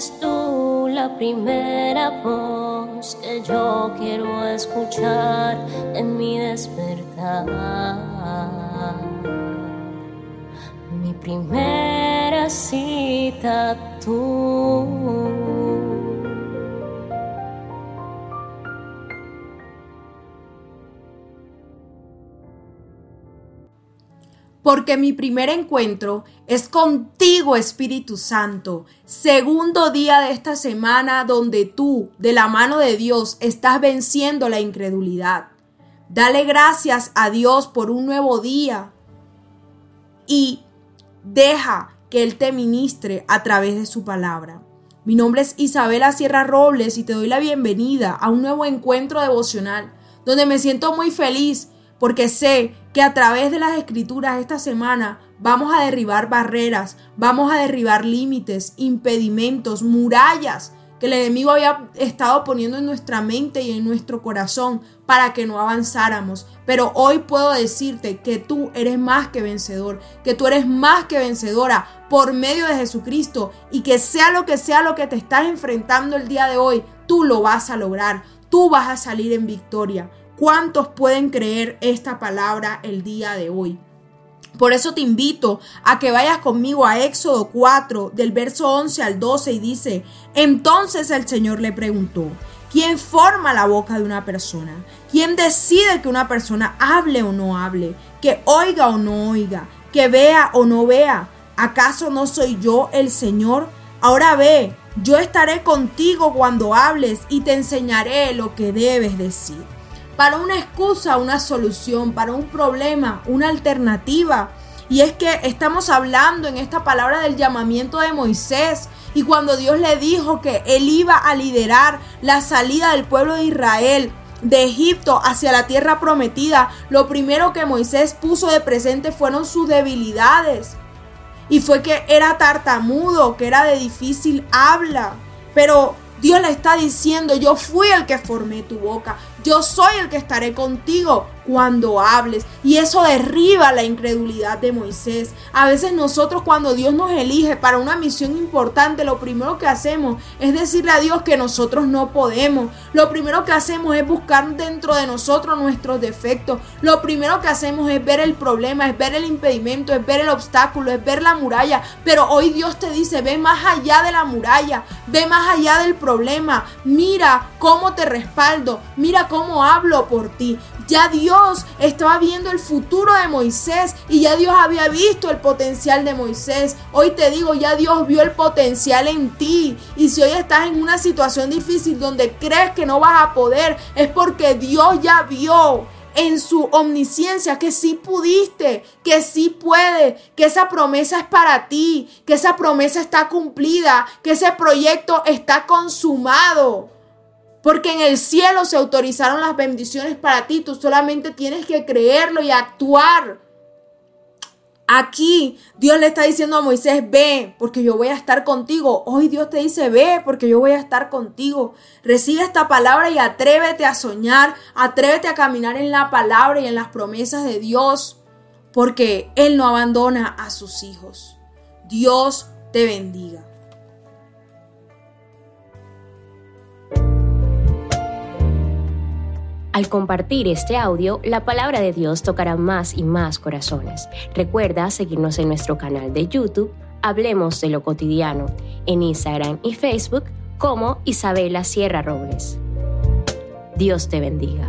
Eres tú la primera voz que yo quiero escuchar en mi despertar. Mi primera cita tú. Porque mi primer encuentro es contigo, Espíritu Santo. Segundo día de esta semana donde tú, de la mano de Dios, estás venciendo la incredulidad. Dale gracias a Dios por un nuevo día y deja que Él te ministre a través de su palabra. Mi nombre es Isabela Sierra Robles y te doy la bienvenida a un nuevo encuentro devocional donde me siento muy feliz porque sé que a través de las escrituras esta semana vamos a derribar barreras, vamos a derribar límites, impedimentos, murallas que el enemigo había estado poniendo en nuestra mente y en nuestro corazón para que no avanzáramos. Pero hoy puedo decirte que tú eres más que vencedor, que tú eres más que vencedora por medio de Jesucristo y que sea lo que sea lo que te estás enfrentando el día de hoy, tú lo vas a lograr, tú vas a salir en victoria. ¿Cuántos pueden creer esta palabra el día de hoy? Por eso te invito a que vayas conmigo a Éxodo 4, del verso 11 al 12, y dice, entonces el Señor le preguntó, ¿quién forma la boca de una persona? ¿Quién decide que una persona hable o no hable? ¿Que oiga o no oiga? ¿Que vea o no vea? ¿Acaso no soy yo el Señor? Ahora ve, yo estaré contigo cuando hables y te enseñaré lo que debes decir para una excusa, una solución, para un problema, una alternativa. Y es que estamos hablando en esta palabra del llamamiento de Moisés. Y cuando Dios le dijo que él iba a liderar la salida del pueblo de Israel de Egipto hacia la tierra prometida, lo primero que Moisés puso de presente fueron sus debilidades. Y fue que era tartamudo, que era de difícil habla. Pero Dios le está diciendo, yo fui el que formé tu boca, yo soy el que estaré contigo cuando hables. Y eso derriba la incredulidad de Moisés. A veces nosotros cuando Dios nos elige para una misión importante, lo primero que hacemos es decirle a Dios que nosotros no podemos. Lo primero que hacemos es buscar dentro de nosotros nuestros defectos. Lo primero que hacemos es ver el problema, es ver el impedimento, es ver el obstáculo, es ver la muralla. Pero hoy Dios te dice, ve más allá de la muralla, ve más allá del problema. Mira cómo te respaldo, mira cómo hablo por ti. Ya Dios estaba viendo el futuro de Moisés y ya Dios había visto el potencial de Moisés. Hoy te digo, ya Dios vio el potencial en ti. Y si hoy estás en una situación difícil donde crees que no vas a poder, es porque Dios ya vio en su omnisciencia que sí pudiste, que sí puede, que esa promesa es para ti, que esa promesa está cumplida, que ese proyecto está consumado. Porque en el cielo se autorizaron las bendiciones para ti. Tú solamente tienes que creerlo y actuar. Aquí Dios le está diciendo a Moisés, ve, porque yo voy a estar contigo. Hoy Dios te dice, ve, porque yo voy a estar contigo. Recibe esta palabra y atrévete a soñar, atrévete a caminar en la palabra y en las promesas de Dios, porque Él no abandona a sus hijos. Dios te bendiga. Al compartir este audio, la palabra de Dios tocará más y más corazones. Recuerda seguirnos en nuestro canal de YouTube, Hablemos de lo cotidiano, en Instagram y Facebook como Isabela Sierra Robles. Dios te bendiga.